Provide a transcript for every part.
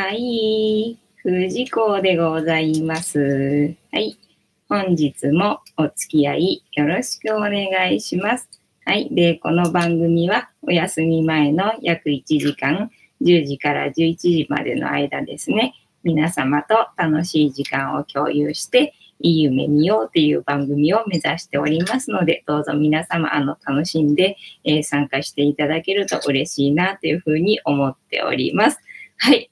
はい。藤子でございます。はい。本日もお付き合いよろしくお願いします。はい。で、この番組はお休み前の約1時間、10時から11時までの間ですね、皆様と楽しい時間を共有して、いい夢見ようという番組を目指しておりますので、どうぞ皆様、あの、楽しんで、えー、参加していただけると嬉しいなというふうに思っております。はい。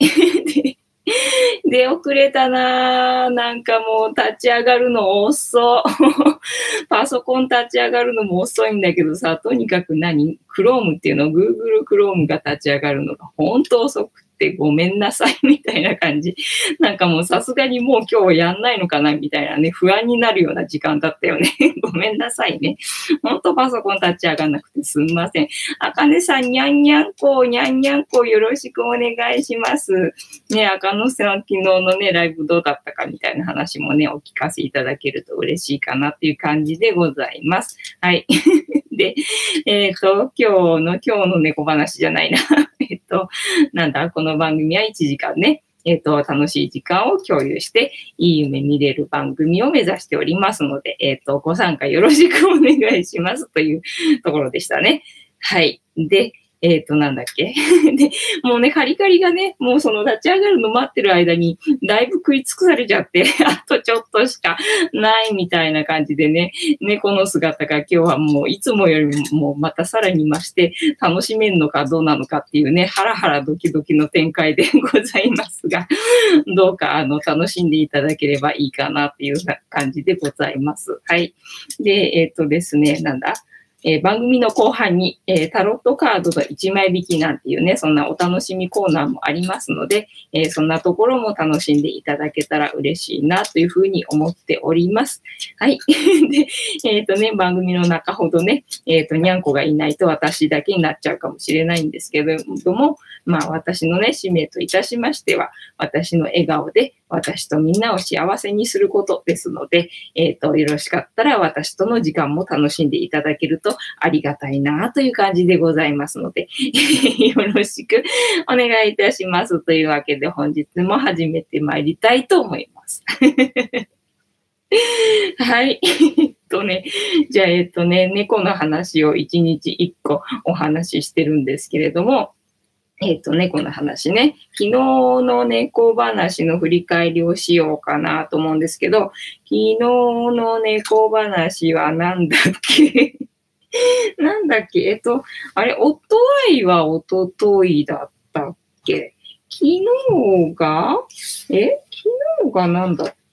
出、遅れたななんかもう立ち上がるの遅。パソコン立ち上がるのも遅いんだけどさ、とにかく何 ?Chrome っていうの ?Google Chrome が立ち上がるのが本当遅くってごめんなさいみたいな感じ。なんかもうさすがにもう今日やんないのかなみたいなね、不安になるような時間だったよね。ごめんなさいね。ほんとパソコン立ち上がんなくてすんません。あかねさん、にゃんにゃんこ、にゃんにゃんこよろしくお願いします。ね、あかのさん昨日のね、ライブどうだったかみたいな話もね、お聞かせいただけると嬉しいかなっていう感じでございます。はい。で、えっ、ー、と、今日の、今日の猫話じゃないな。えっと、なんだ、このこの番組は1時間ね、えっ、ー、と、楽しい時間を共有して、いい夢見れる番組を目指しておりますので、えっ、ー、と、ご参加よろしくお願いしますというところでしたね。はい。で、えっ、ー、と、なんだっけ？で、もうね、カリカリがね、もうその立ち上がるの待ってる間に、だいぶ食い尽くされちゃって、あとちょっとしかないみたいな感じでね、猫の姿が今日はもういつもよりもまたさらに増して楽しめるのかどうなのかっていうね、ハラハラドキドキの展開でございますが、どうかあの楽しんでいただければいいかなっていう感じでございます。はい。で、えっ、ー、とですね、なんだ？えー、番組の後半に、えー、タロットカードの1枚引きなんていうね、そんなお楽しみコーナーもありますので、えー、そんなところも楽しんでいただけたら嬉しいなというふうに思っております。はい。で、えっ、とね、番組の中ほどね、えっ、と、にゃんこがいないと私だけになっちゃうかもしれないんですけれども、まあ私のね、使命といたしましては、私の笑顔で私とみんなを幸せにすることですので、えっ、ー、と、よろしかったら私との時間も楽しんでいただけるとありがたいなという感じでございますので、よろしくお願いいたします。というわけで本日も始めてまいりたいと思います。はい。えっとね、じゃあ、えっとね、猫の話を一日一個お話ししてるんですけれども、えっ、ー、と、猫の話ね。昨日の猫話の振り返りをしようかなと思うんですけど、昨日の猫話は何だっけ？なんだっけ？えっと、あれ、おといはおとといだったっけ？昨日が？え？昨日が何だっけ？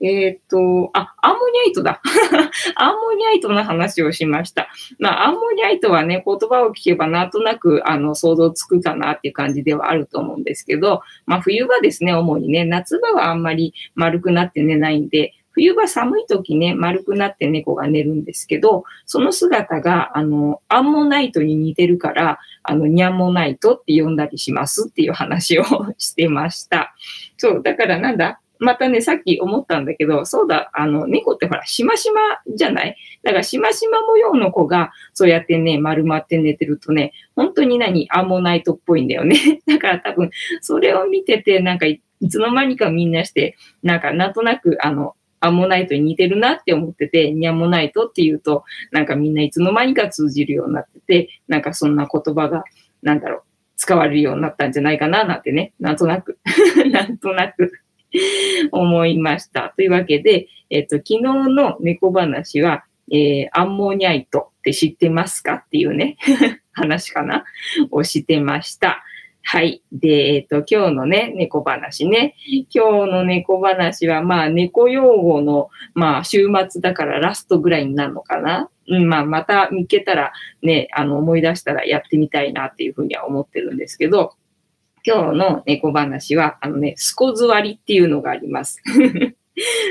えっ、ー、と、あ、アンモニャイトだ。アンモニャイトの話をしました。まあ、アンモニャイトはね、言葉を聞けばなんとなく、あの、想像つくかなっていう感じではあると思うんですけど、まあ、冬場ですね、主にね、夏場はあんまり丸くなって寝ないんで、冬場寒い時ね、丸くなって猫が寝るんですけど、その姿が、あの、アンモナイトに似てるから、あの、ニャンモナイトって呼んだりしますっていう話を してました。そう、だからなんだ？またね、さっき思ったんだけど、そうだ、あの、猫ってほら、しましまじゃない？だから、しましま模様の子が、そうやってね、丸まって寝てるとね、本当に何、アンモナイトっぽいんだよね。だから多分、それを見てて、なんかい、つの間にかみんなして、なんか、なんとなく、あの、アンモナイトに似てるなって思ってて、ニャモナイトって言うと、なんかみんないつの間にか通じるようになってて、なんかそんな言葉が、なんだろう、使われるようになったんじゃないかな、なんてね、なんとなく、なんとなく。思いました。というわけで、えっ、と、昨日の猫話は、えー、アンモニャイトって知ってますかっていうね、話かな？をしてました。はい。で、えっ、と、今日のね、猫話ね。今日の猫話は、まあ、猫用語の、まあ、週末だからラストぐらいになるのかな？うん、まあ、また見つけたら、ね、あの、思い出したらやってみたいなっていうふうには思ってるんですけど、今日の猫話は、あのね、スコズ割りっていうのがあります。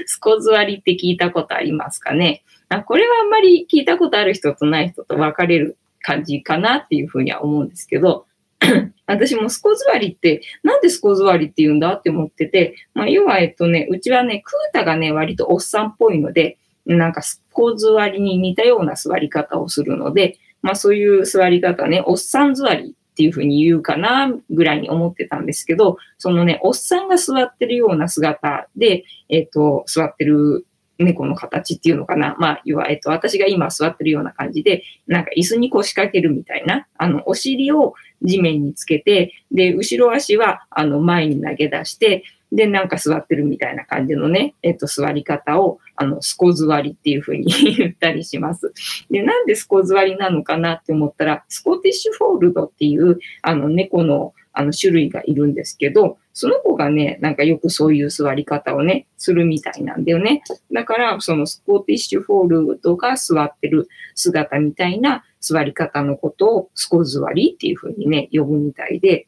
スコズ割りって聞いたことありますかね？あこれはあんまり聞いたことある人とない人と分かれる感じかなっていうふうには思うんですけど、私もスコズ割りって、なんでスコズ割りって言うんだって思ってて、まあ、要は、えっとね、うちはね、クータがね、割とおっさんっぽいので、なんかスコズ割りに似たような座り方をするので、まあそういう座り方ね、おっさん座りっていうふうに言うかな、ぐらいに思ってたんですけど、そのね、おっさんが座ってるような姿で、えっ、と、座ってる猫の形っていうのかな。まあ、要は、えっと、私が今座ってるような感じで、なんか椅子に腰掛けるみたいな、あの、お尻を地面につけて、で、後ろ足は、あの、前に投げ出して、で、なんか座ってるみたいな感じのね、えっと、座り方を、あの、スコ座りっていう風に 言ったりします。で、なんでスコ座りなのかなって思ったら、スコティッシュフォールドっていう、あの、猫の、あの、種類がいるんですけど、その子がね、なんかよくそういう座り方をね、するみたいなんだよね。だから、そのスコティッシュフォールドが座ってる姿みたいな座り方のことをスコ座りっていう風にね、呼ぶみたいで、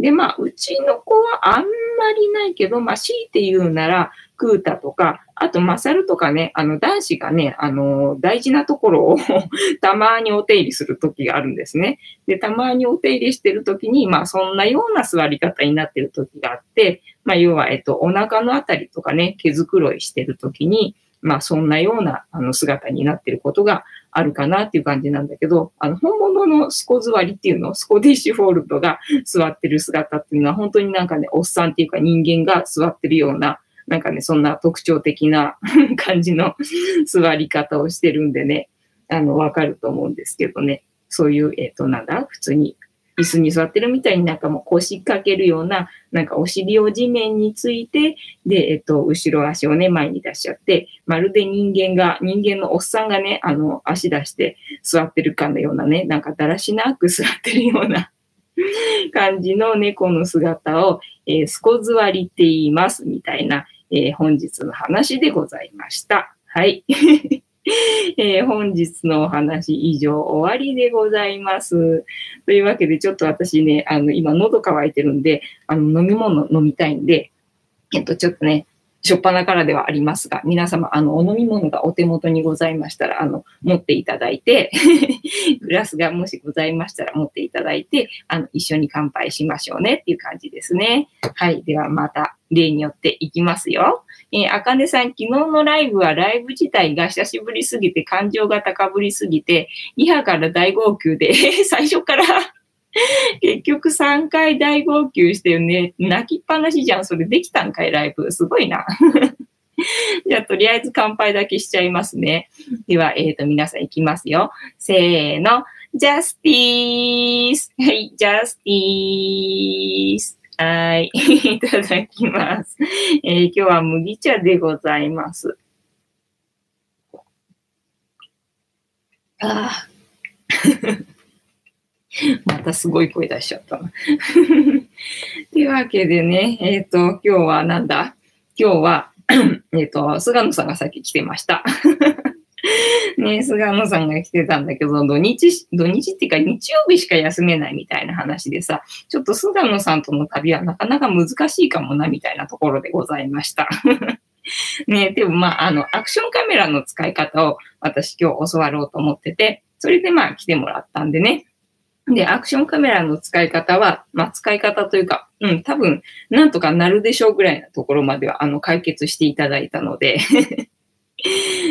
で、まあ、うちの子はあんまりないけど、まあ、強いて言うなら、クータとか、あと、マサルとかね、あの、男子がね、あの、大事なところを たまにお手入れするときがあるんですね。で、たまにお手入れしてるときに、まあ、そんなような座り方になってるときがあって、まあ、要は、えっと、お腹のあたりとかね、毛づくろいしてるときに、まあ、そんなようなあの姿になってることがあるかなっていう感じなんだけど、あの、本物のスコ座りっていうの、スコディッシュフォールドが座ってる姿っていうのは、本当になんかね、おっさんっていうか人間が座ってるような、なんかね、そんな特徴的な 感じの座り方をしてるんでね、あの、わかると思うんですけどね。そういう、えっ、ー、と、なんだ、普通に椅子に座ってるみたいになんかもう腰掛けるような、なんかお尻を地面について、で、えっと、後ろ足をね、前に出しちゃって、まるで人間が、人間のおっさんがね、あの、足出して座ってるかのようなね、なんかだらしなく座ってるような 感じの猫の姿を、えー、スコ座りって言います、みたいな、えー、本日の話でございました。はい。えー、本日のお話以上終わりでございます。というわけで、ちょっと私ね、あの、今喉乾いてるんで、あの、飲み物飲みたいんで、えっと、ちょっとね、しょっぱなからではありますが、皆様、あの、お飲み物がお手元にございましたら、あの、持っていただいて グラスがもしございましたら持っていただいて、あの、一緒に乾杯しましょうねっていう感じですね。はい。ではまた、例によっていきますよ。えー、あかねさん、昨日のライブはライブ自体が久しぶりすぎて、感情が高ぶりすぎて、2波から大号泣で、最初から 結局3回大号泣してよね。泣きっぱなしじゃん。それできたんかい、ライブ。すごいな。じゃあ、とりあえず乾杯だけしちゃいますね。では、えっ、ー、と、皆さんいきますよ。せーの。ジャスティース。はい、ジャスティース。はい。いただきます、えー、今日は麦茶でございます。ああ。またすごい声出しちゃったな。というわけでね、えっ、ー、と、今日はなんだ？今日は、えっと、菅野さんがさっき来てました。ね、菅野さんが来てたんだけど、土日、土日っていうか日曜日しか休めないみたいな話でさ、ちょっと菅野さんとの旅はなかなか難しいかもなみたいなところでございました。ね、でもまあ、あの、アクションカメラの使い方を私今日教わろうと思ってて、それでまあ来てもらったんでね。で、アクションカメラの使い方は、まあ、使い方というか、うん、多分、なんとかなるでしょうぐらいなところまでは、あの、解決していただいたので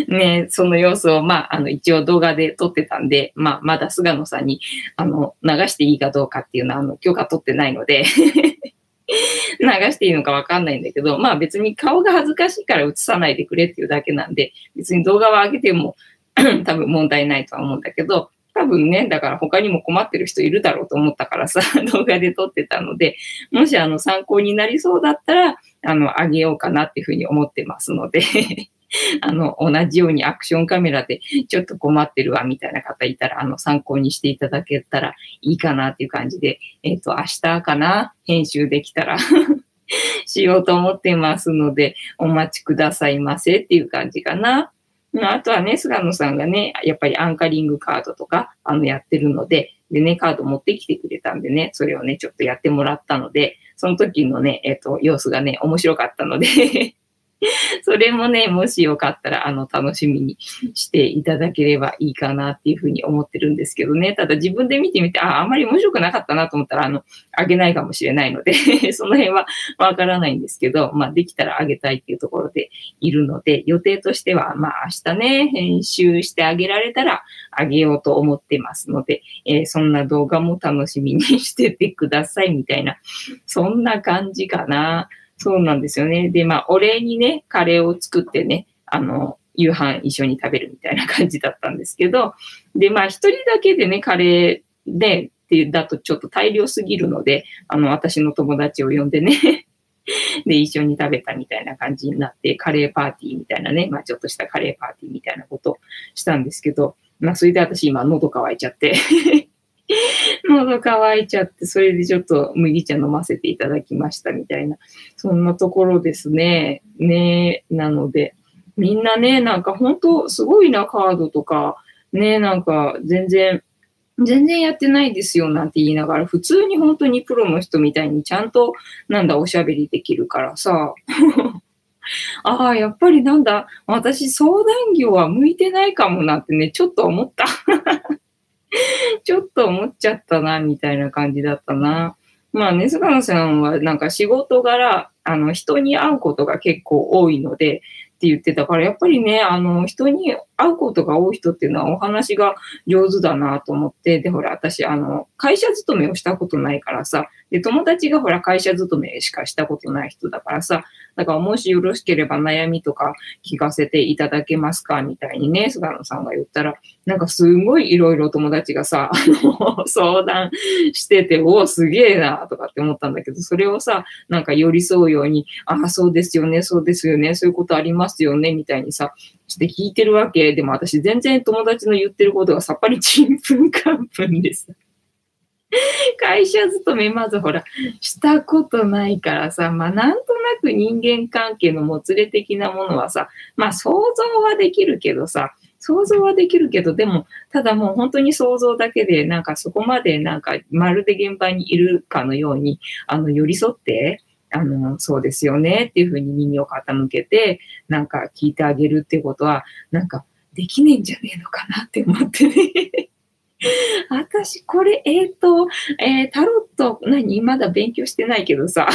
ね、その様子を、まあ、あの、一応動画で撮ってたんで、まあ、まだ菅野さんに、あの、流していいかどうかっていうのは、あの、許可取ってないので 流していいのかわかんないんだけど、まあ別に顔が恥ずかしいから映さないでくれっていうだけなんで、別に動画を上げても 多分問題ないとは思うんだけど、多分ね、だから他にも困ってる人いるだろうと思ったからさ、動画で撮ってたので、もしあの参考になりそうだったら、あの、あげようかなっていうふうに思ってますので。あの、同じようにアクションカメラでちょっと困ってるわみたいな方いたら、あの、参考にしていただけたらいいかなっていう感じで、えっ、ー、と、明日かな編集できたら しようと思ってますので、お待ちくださいませっていう感じかな。あとはね、菅野さんがね、やっぱりアンカリングカードとか、あの、やってるので、でね、カード持ってきてくれたんでね、それをね、ちょっとやってもらったので、その時のね、えっ、ー、と、様子がね、面白かったので それもね、もしよかったら、あの、楽しみにしていただければいいかなっていうふうに思ってるんですけどね。ただ自分で見てみて、あ、あんまり面白くなかったなと思ったら、あの、あげないかもしれないので その辺はわからないんですけど、まあ、できたらあげたいっていうところでいるので、予定としては、まあ、明日ね、編集してあげられたらあげようと思ってますので、えー、そんな動画も楽しみにしててくださいみたいな、そんな感じかな。そうなんですよね。で、まあ、お礼にね、カレーを作ってね、あの、夕飯一緒に食べるみたいな感じだったんですけど、で、まあ、一人だけでね、カレーで、ってだとちょっと大量すぎるので、あの、私の友達を呼んでね で、一緒に食べたみたいな感じになって、カレーパーティーみたいなね、まあちょっとしたカレーパーティーみたいなことしたんですけど、まあそれで私今喉乾いちゃって 喉乾いちゃって、それでちょっと麦茶飲ませていただきましたみたいな、そんなところですね。ねなので、みんなね、なんか本当すごいな、カードとか、ね、なんか全然、全然やってないですよなんて言いながら、普通に本当にプロの人みたいにちゃんと、なんだ、おしゃべりできるからさ。ああ、やっぱりなんだ、私相談業は向いてないかもなってね、ちょっと思った。ちょっと思っちゃったな、みたいな感じだったな。まあね、菅野さんはなんか仕事柄、あの、人に会うことが結構多いので、って言ってたから、やっぱりね、あの、人に会うことが多い人っていうのはお話が上手だなと思って、で、ほら、私、あの、会社勤めをしたことないからさ、で、友達がほら、会社勤めしかしたことない人だからさ、だからもしよろしければ悩みとか聞かせていただけますかみたいにね、菅野さんが言ったら、なんかすごいいろいろ友達がさ、あの、相談してて、おお、すげえな、とかって思ったんだけど、それをさ、なんか寄り添うように、ああ、そうですよね、そうですよね、そういうことありますよね、みたいにさ、して聞いてるわけ。でも私全然友達の言ってることがさっぱりちんぷんかんぷんです。会社勤めまずほら、したことないからさ、まあなんとなく人間関係のもつれ的なものはさ、まあ想像はできるけどさ、想像はできるけど、でも、ただもう本当に想像だけで、なんかそこまでなんかまるで現場にいるかのように、あの、寄り添って、あの、そうですよねっていうふうに耳を傾けて、なんか聞いてあげるっていうことは、なんかできねえんじゃねえのかなって思ってね。私、これ、えっ、ー、と、えー、タロット、何？まだ勉強してないけどさ。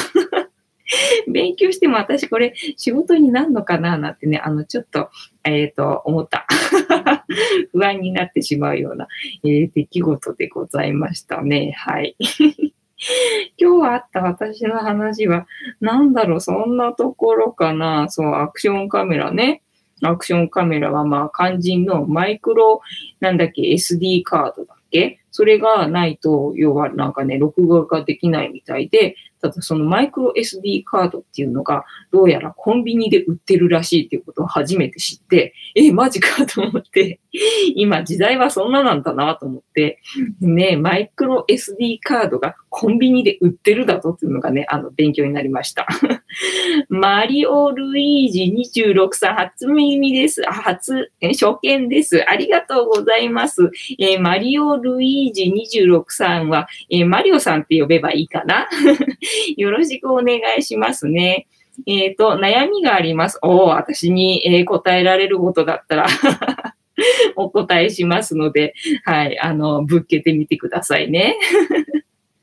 勉強しても私これ仕事になるのかななんてね、あの、ちょっと、えっ、ー、と、思った。不安になってしまうような、えー、出来事でございましたね。はい。今日あった私の話は、なんだろう、そんなところかな。そう、アクションカメラね。アクションカメラは、まあ、肝心のマイクロ、なんだっけ、SD カードだっけ？それがないと、要はなんかね、録画ができないみたいで、ただそのマイクロ SD カードっていうのが、どうやらコンビニで売ってるらしいっていうことを初めて知って、え、マジかと思って、今時代はそんななんだなと思って、ね、マイクロ SD カードがコンビニで売ってるだとっていうのがね、あの、勉強になりました。マリオ・ルイージ26さん、初耳です。初、え初見です。ありがとうございます。えー、マリオ・ルイージ26さんは、えー、マリオさんって呼べばいいかな？よろしくお願いしますね。えっ、ー、と、悩みがあります。おお、私に、えー、答えられることだったら お答えしますので、はい、あの、ぶっけてみてくださいね。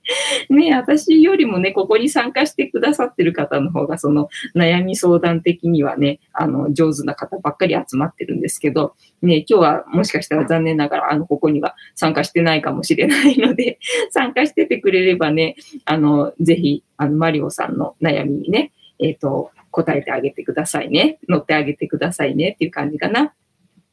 ね、私よりもね、ここに参加してくださってる方の方が、その悩み相談的にはね、あの、上手な方ばっかり集まってるんですけど、ね、今日はもしかしたら残念ながら、あの、ここには参加してないかもしれないので、参加しててくれればね、あの、ぜひ、あの、マリオさんの悩みにね、えっ、ー、と、答えてあげてくださいね。乗ってあげてくださいねっていう感じかな。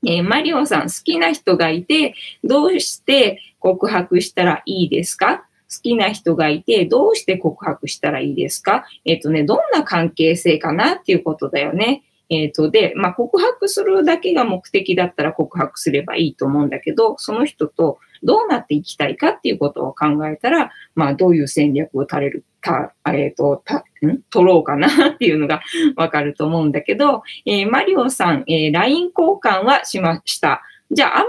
えー、マリオンさん、好きな人がいて、どうして告白したらいいですか？好きな人がいて、どうして告白したらいいですか？えっ、ー、とね、どんな関係性かなっていうことだよね。えっ、ー、と、で、まあ、告白するだけが目的だったら告白すればいいと思うんだけど、その人とどうなっていきたいかっていうことを考えたら、まあ、どういう戦略を垂れる、た、えっ、ー、と、た、ん？取ろうかなっていうのがわかると思うんだけど、えー、マリオさん、えー、LINE 交換はしました。じゃあ、あんま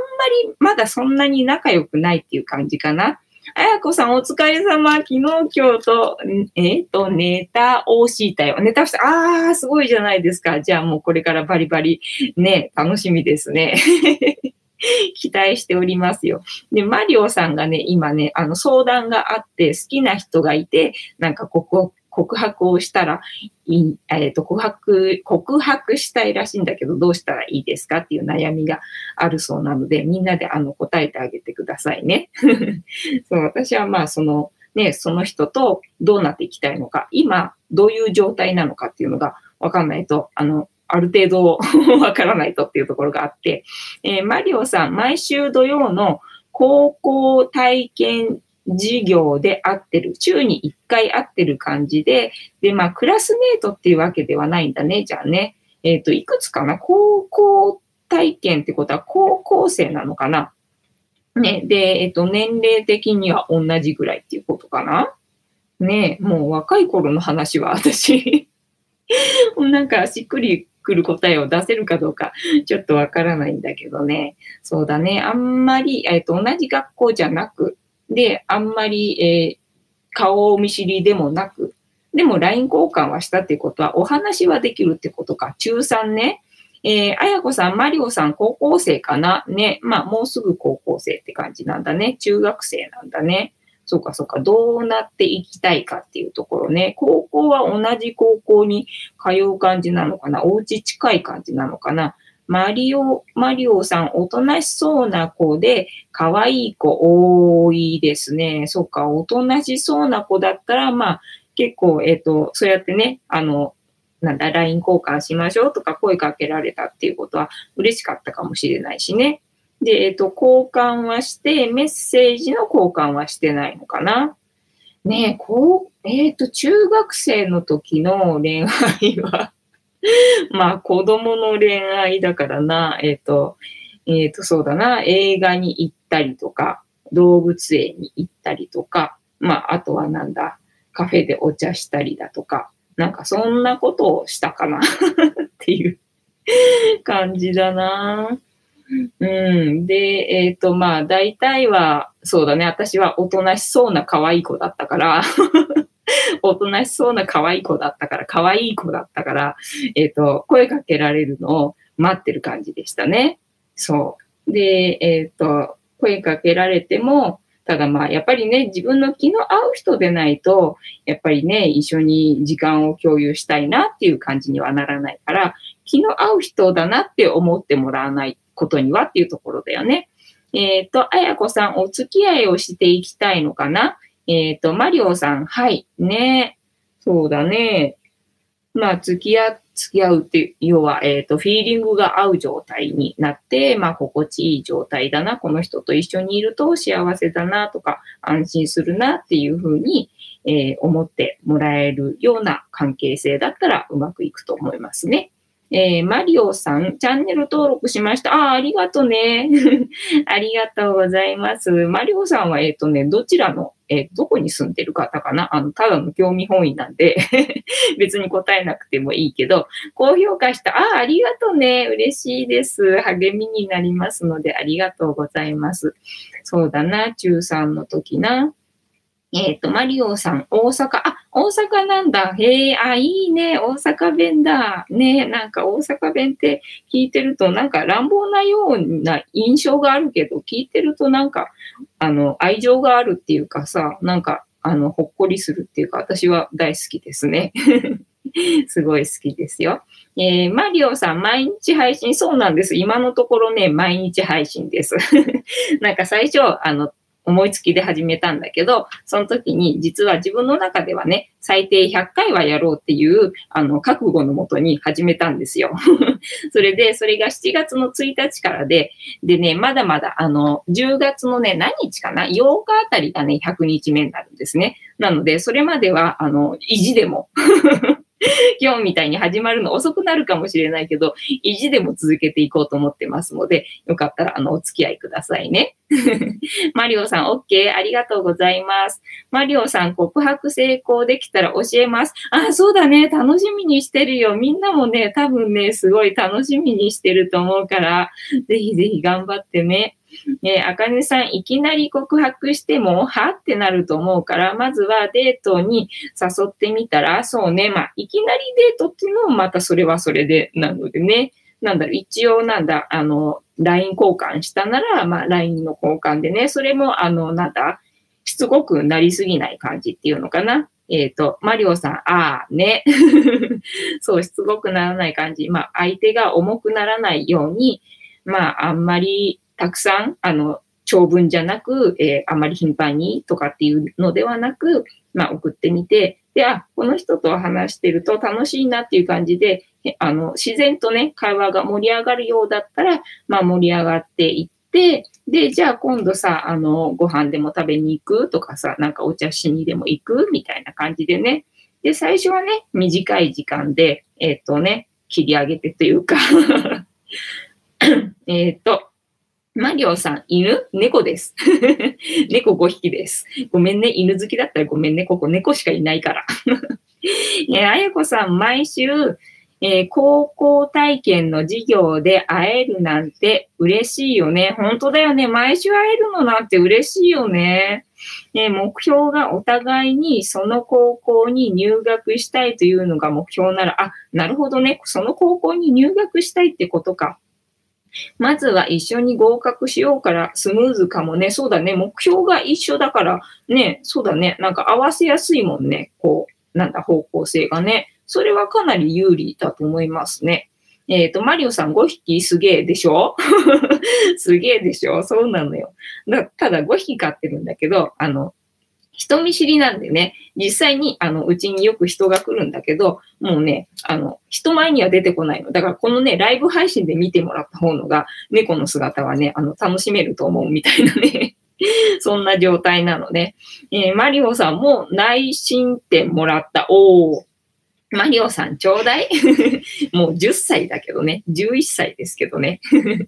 りまだそんなに仲良くないっていう感じかな。あやこさん、お疲れ様。昨日、今日と、えっ、ー、と、ネタをしたよ。ネタをした。あー、すごいじゃないですか。じゃあもうこれからバリバリ、ね、楽しみですね。期待しておりますよ。で、マリオさんがね、今ね、あの相談があって好きな人がいて、なんかここ、告白をしたらいい、えっ、ー、と、告白、告白したいらしいんだけど、どうしたらいいですか？っていう悩みがあるそうなので、みんなであの答えてあげてくださいね。そう、私はまあ、その、ね、その人とどうなっていきたいのか、今、どういう状態なのかっていうのがわかんないと、あの、ある程度 わからないとっていうところがあって、えー、マリオさん、毎週土曜の高校体験授業で会ってる。週に1回会ってる感じで、で、まあ、クラスメートっていうわけではないんだね。じゃあね。えっ、ー、と、いくつかな？高校体験ってことは高校生なのかな？ね。で、えっ、ー、と、年齢的には同じぐらいっていうことかな？ねもう若い頃の話は私 なんかしっくりくる答えを出せるかどうか、ちょっとわからないんだけどね。そうだね。あんまり、えっ、ー、と、同じ学校じゃなく、で、あんまり、えー、顔見知りでもなく、でも LINE 交換はしたってことは、お話はできるってことか。中3ね。えー、あやこさん、マリオさん、高校生かなね。まあ、もうすぐ高校生って感じなんだね。中学生なんだね。そうか、そうか。どうなっていきたいかっていうところね。高校は同じ高校に通う感じなのかなお家近い感じなのかなマリオ、マリオさん、おとなしそうな子で、可愛い子多いですね。そっか、おとなしそうな子だったら、まあ、結構、えっ、ー、と、そうやってね、あの、なんだ、LINE 交換しましょうとか声かけられたっていうことは嬉しかったかもしれないしね。で、えっ、と、交換はして、メッセージの交換はしてないのかな？ねえ、こう、えっ、ー、と、中学生の時の恋愛は まあ、子供の恋愛だからな、えっ、ー、と、えっ、ー、と、そうだな、映画に行ったりとか、動物園に行ったりとか、まあ、あとはなんだ、カフェでお茶したりだとか、なんかそんなことをしたかな っていう感じだな。うん。で、えっ、ー、と、まあ、大体は、そうだね、私はおとなしそうな可愛い子だったから おとなしそうな可愛い子だったから、可愛い子だったから、えっ、ー、と、声かけられるのを待ってる感じでしたね。そう。で、えっ、ー、と、声かけられても、ただまあ、やっぱりね、自分の気の合う人でないと、やっぱりね、一緒に時間を共有したいなっていう感じにはならないから、気の合う人だなって思ってもらわないことにはっていうところだよね。えっ、ー、と、あやこさん、お付き合いをしていきたいのかな？えっ、ー、と、マリオさん、はい、ね。そうだね。まあ、付き合、付き合うって、要は、えっ、ー、と、フィーリングが合う状態になって、まあ、心地いい状態だな、この人と一緒にいると幸せだなとか、安心するなっていうふうに、えー、思ってもらえるような関係性だったらうまくいくと思いますね。えー、マリオさん、チャンネル登録しました。ああ、ありがとね。ありがとうございます。マリオさんは、えっ、ー、とね、どちらの、えー、どこに住んでる方かな？あの、ただの興味本位なんで 別に答えなくてもいいけど、高評価した。ああ、ありがとうね。嬉しいです。励みになりますので、ありがとうございます。そうだな、中3の時な。えっ、ー、と、マリオさん、大阪、あ、大阪なんだ。へえ、あ、いいね。大阪弁だ。ね、なんか大阪弁って聞いてると、なんか乱暴なような印象があるけど、聞いてるとなんか、あの、愛情があるっていうかさ、なんか、あの、ほっこりするっていうか、私は大好きですね。すごい好きですよ。えー、マリオさん、毎日配信、そうなんです。今のところね、毎日配信です。なんか最初、あの、思いつきで始めたんだけど、その時に実は自分の中ではね、最低100回はやろうっていう、あの、覚悟のもとに始めたんですよ。それで、それが7月の1日からで、でね、まだまだ、あの、10月のね、何日かな ?8 日あたりがね、100日目になるんですね。なので、それまでは、あの、意地でも 今日みたいに始まるの遅くなるかもしれないけど、意地でも続けていこうと思ってますので、よかったら、あの、お付き合いくださいね。マリオさん、OK。ありがとうございます。マリオさん、告白成功できたら教えます。あ、そうだね。楽しみにしてるよ。みんなもね、多分ね、すごい楽しみにしてると思うから、ぜひぜひ頑張ってね。え、あかねさん、いきなり告白しても、はってなると思うから、まずはデートに誘ってみたら、そうね、まあ、いきなりデートっていうのもまたそれはそれで、なのでね、なんだろ、一応なんだ、あの、LINE 交換したなら、まあ、LINE の交換でね、それも、あの、なんだ、しつこくなりすぎない感じっていうのかな。えっ、ー、と、マリオさん、ああ、ね。そう、しつこくならない感じ。まあ、相手が重くならないように、まあ、あんまりたくさん、あの、長文じゃなく、えー、あまり頻繁にとかっていうのではなく、まあ、送ってみて、で、あ、この人と話してると楽しいなっていう感じで、あの、自然とね、会話が盛り上がるようだったら、まあ、盛り上がっていって、で、じゃあ今度さ、あの、ご飯でも食べに行くとかさ、なんかお茶しにでも行くみたいな感じでね。で、最初はね、短い時間で、えっ、ー、とね、切り上げてというか えっと、マリオさん、犬猫です。猫5匹です。ごめんね。犬好きだったらごめんね。ここ猫しかいないから。えあやこさん、毎週、えー、高校体験の授業で会えるなんて嬉しいよね。本当だよね。毎週会えるのなんて嬉しいよね。ね目標がお互いにその高校に入学したいというのが目標なら、あ、なるほどね。その高校に入学したいってことか。まずは一緒に合格しようからスムーズかもね。そうだね。目標が一緒だからね。そうだね。なんか合わせやすいもんね。こう、なんだ、方向性がね。それはかなり有利だと思いますね。えっ、ー、と、マリオさん5匹すげえでしょ？すげえでしょ？そうなのよ。だただ5匹飼ってるんだけど、あの、人見知りなんでね、実際に、あの、うちによく人が来るんだけど、もうね、あの、人前には出てこないの。だからこのね、ライブ配信で見てもらった方のが、猫の姿はね、あの、楽しめると思うみたいなね。そんな状態なので、えー、マリオさんも内申点もらった。おー。マリオさんちょうだい もう10歳だけどね。11歳ですけどね。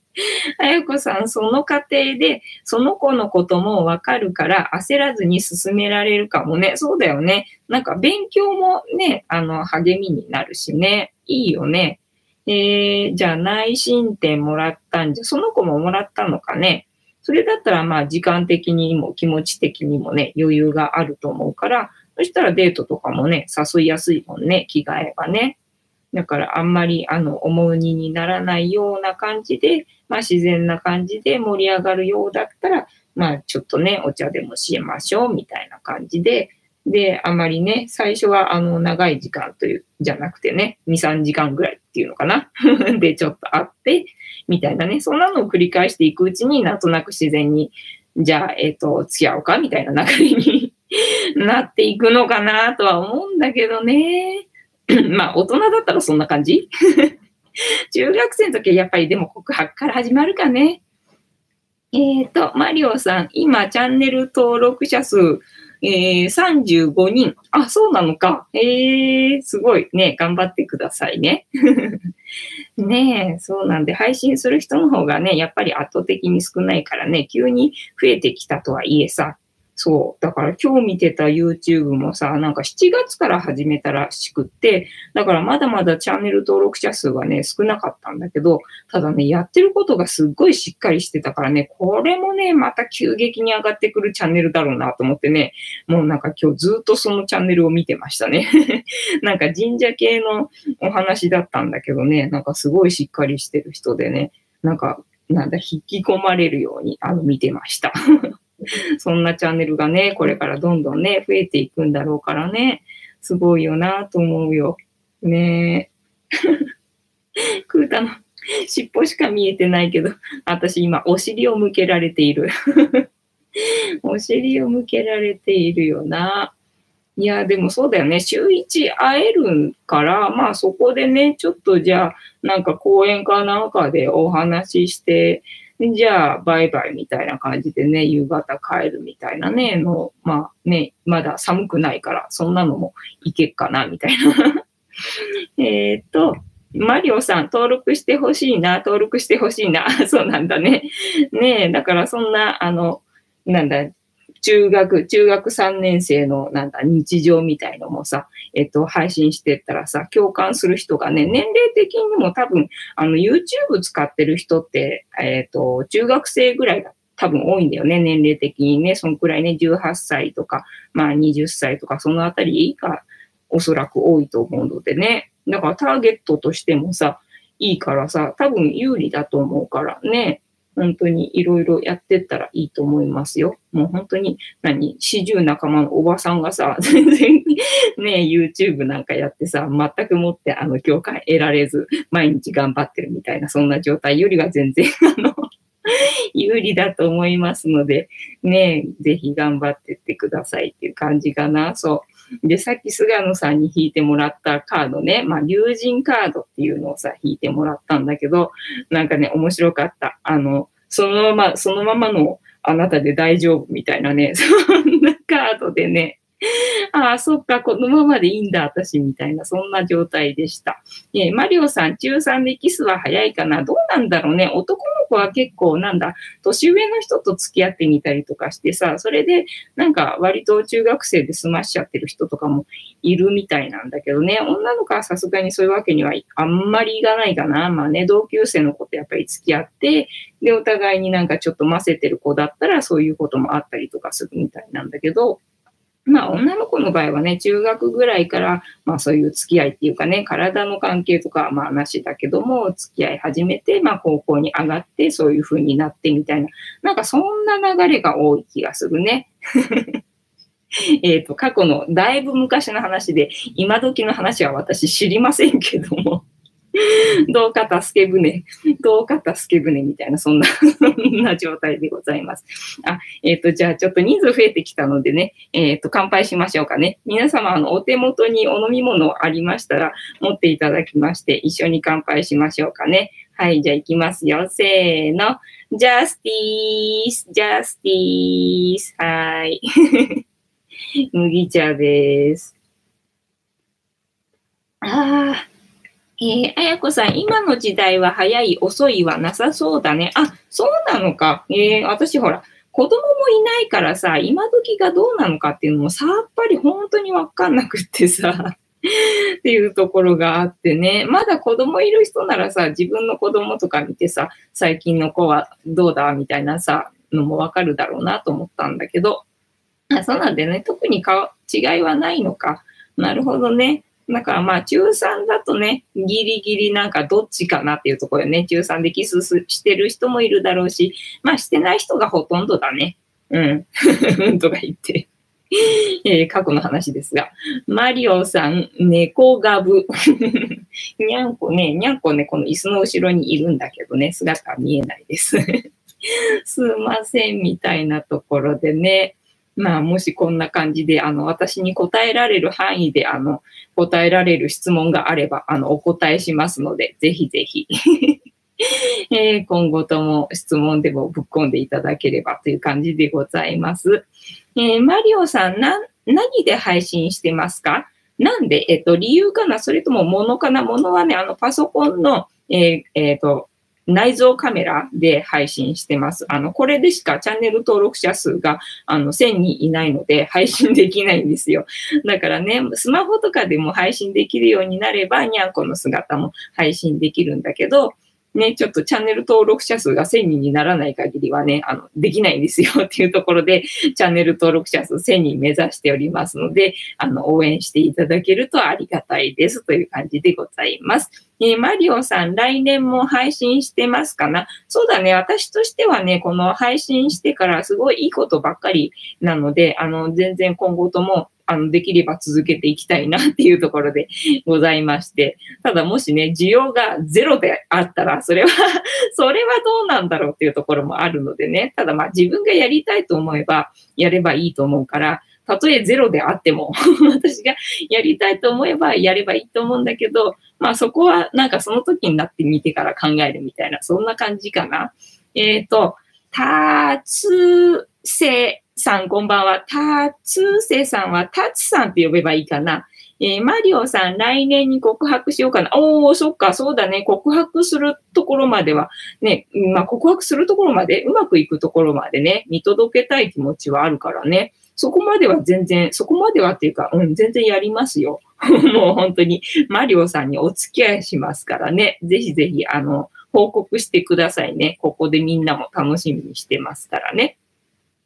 あやこさん、その過程で、その子のこともわかるから焦らずに進められるかもね。そうだよね。なんか勉強もね、あの、励みになるしね。いいよね。えー、じゃあ内申点もらったんじゃ、その子ももらったのかね。それだったらまあ時間的にも気持ち的にもね、余裕があると思うから、そしたらデートとかもね、誘いやすいもんね、着替えばね。だからあんまりあの重荷にならないような感じで、まあ自然な感じで盛り上がるようだったら、まあちょっとね、お茶でもしましょうみたいな感じで、で、あまりね、最初はあの長い時間という、じゃなくてね、2、3時間ぐらいっていうのかな。で、ちょっと会って、みたいなね、そんなのを繰り返していくうちになんとなく自然に、じゃあ、えっ、ー、と、付き合おうかみたいな流れになっていくのかなとは思うんだけどね。まあ、大人だったらそんな感じ？中学生の時はやっぱりでも告白から始まるかね。えっ、ー、と、マリオさん、今、チャンネル登録者数、えー、35人。あ、そうなのか。えー、すごいね。頑張ってくださいね。ねえ、そうなんで、配信する人の方がね、やっぱり圧倒的に少ないからね、急に増えてきたとはいえさ、そう。だから今日見てた YouTube もさ、なんか7月から始めたらしくって、だからまだまだチャンネル登録者数はね、少なかったんだけど、ただね、やってることがすっごいしっかりしてたからね、これもね、また急激に上がってくるチャンネルだろうなと思ってね、もうなんか今日ずっとそのチャンネルを見てましたね。なんか神社系のお話だったんだけどね、なんかすごいしっかりしてる人でね、なんか、なんだ、引き込まれるように、あの、見てました。そんなチャンネルがね、これからどんどんね、増えていくんだろうからね、すごいよなと思うよ。ねえ。クータの尻尾しか見えてないけど、私今お尻を向けられている。お尻を向けられているよな。いや、でもそうだよね。週1会えるから、まあそこでね、ちょっとじゃあ、なんか講演かなんかでお話しして、じゃあ、バイバイみたいな感じでね、夕方帰るみたいなね、の、まあね、まだ寒くないから、そんなのもいけっかな、みたいな。えっと、マリオさん、登録してほしいな、登録してほしいな。そうなんだね。ねえ、だからそんな、あの、なんだ、中学、中学3年生のなんだ日常みたいのもさ、えっと、配信してったらさ、共感する人がね、年齢的にも多分、あの、YouTube 使ってる人って、えっと、中学生ぐらいだ多分多いんだよね、年齢的にね。そのくらいね、18歳とか、まあ20歳とか、そのあたりがおそらく多いと思うのでね。だからターゲットとしてもさ、いいからさ、多分有利だと思うからね。本当にいろいろやってったらいいと思いますよ。もう本当に、何、四十仲間のおばさんがさ、全然ね、YouTube なんかやってさ、全くもってあの共感得られず、毎日頑張ってるみたいな、そんな状態よりは全然、あの、有利だと思いますので、ね、ぜひ頑張ってってくださいっていう感じかな。そう。で、さっき菅野さんに引いてもらったカードね、まあ、友人カードっていうのをさ、引いてもらったんだけど、なんかね、面白かった。あの、そのまま、そのままのあなたで大丈夫みたいなね、そんなカードでね、ああ、そっか、このままでいいんだ、私、みたいな、そんな状態でした。えー、マリオさん、中3でキスは早いかな？どうなんだろうね？男の子は結構、なんだ、年上の人と付き合ってみたりとかしてさ、それで、なんか、割と中学生で済ましちゃってる人とかもいるみたいなんだけどね、女の子はさすがにそういうわけにはあんまりいかないかな。まあね、同級生の子とやっぱり付き合って、で、お互いになんかちょっと混ぜてる子だったら、そういうこともあったりとかするみたいなんだけど、まあ、女の子の場合はね、中学ぐらいから、まあ、そういう付き合いっていうかね、体の関係とかまあなしだけども、付き合い始めて、まあ、高校に上がって、そういう風になってみたいな、なんかそんな流れが多い気がするね。えっと、過去のだいぶ昔の話で、今時の話は私知りませんけども どうか助け舟、どうか助け舟みたいな、そんな な状態でございます。あ、えっ、ー、と、じゃあちょっと人数増えてきたのでね、えっ、ー、と、乾杯しましょうかね。皆様、あの、お手元にお飲み物ありましたら、持っていただきまして、一緒に乾杯しましょうかね。はい、じゃあ行きますよ。せーの。ジャスティース、ジャスティース。はい。麦茶です。ああ。えー、あやこさん、今の時代は早い、遅いはなさそうだね。あ、そうなのか。えー、私ほら、子供もいないからさ、今時がどうなのかっていうのもさっぱり本当にわかんなくってさ、っていうところがあってね。まだ子供いる人ならさ、自分の子供とか見てさ、最近の子はどうだみたいなさ、のもわかるだろうなと思ったんだけど、あそうなんでね、特にか違いはないのか。なるほどね。だからまあ中3だとね、ギリギリなんかどっちかなっていうところよね。中3でキスしてる人もいるだろうし、まあしてない人がほとんどだね。うん。とか言って。えー、過去の話ですが。マリオさん、猫ガブ。にゃんこね、にゃんこね、この椅子の後ろにいるんだけどね、姿は見えないです。すいません、みたいなところでね。まあ、もしこんな感じで、あの、私に答えられる範囲で、あの、答えられる質問があれば、あの、お答えしますので、ぜひぜひ。えー、今後とも質問でもぶっ込んでいただければという感じでございます。えー、マリオさん、な、何で配信してますか？なんで、えっと、理由かな？それとも物かな？物はね、あの、パソコンの、えー、えっ、と、内蔵カメラで配信してます。あの、これでしかチャンネル登録者数が、あの、1000人いないので配信できないんですよ。だからね、スマホとかでも配信できるようになれば、にゃんこの姿も配信できるんだけど、ね、ちょっとチャンネル登録者数が1000人にならない限りはね、あの、できないんですよっていうところで、チャンネル登録者数1000人目指しておりますので、あの、応援していただけるとありがたいですという感じでございます。えー、マリオさん、来年も配信してますかな？そうだね。私としてはね、この配信してからすごいいいことばっかりなので、あの、全然今後ともあの、できれば続けていきたいなっていうところでございまして、ただもしね、需要がゼロであったら、それは それはどうなんだろうっていうところもあるのでね、ただまあ自分がやりたいと思えば、やればいいと思うから、たとえゼロであっても 私がやりたいと思えばやればいいと思うんだけど、まあそこはなんかその時になってみてから考えるみたいな、そんな感じかな。えっ、ー、と、たつせさん、こんばんは。たつせさんは、たつさんって呼べばいいかな。えー、マリオさん、来年に告白しようかな。おー、そっか、そうだね。告白するところまでは、ね、まあ、告白するところまで、うまくいくところまでね、見届けたい気持ちはあるからね。そこまでは全然、そこまではっていうか、うん、全然やりますよ。もう本当に、マリオさんにお付き合いしますからね。ぜひぜひ、あの、報告してくださいね。ここでみんなも楽しみにしてますからね。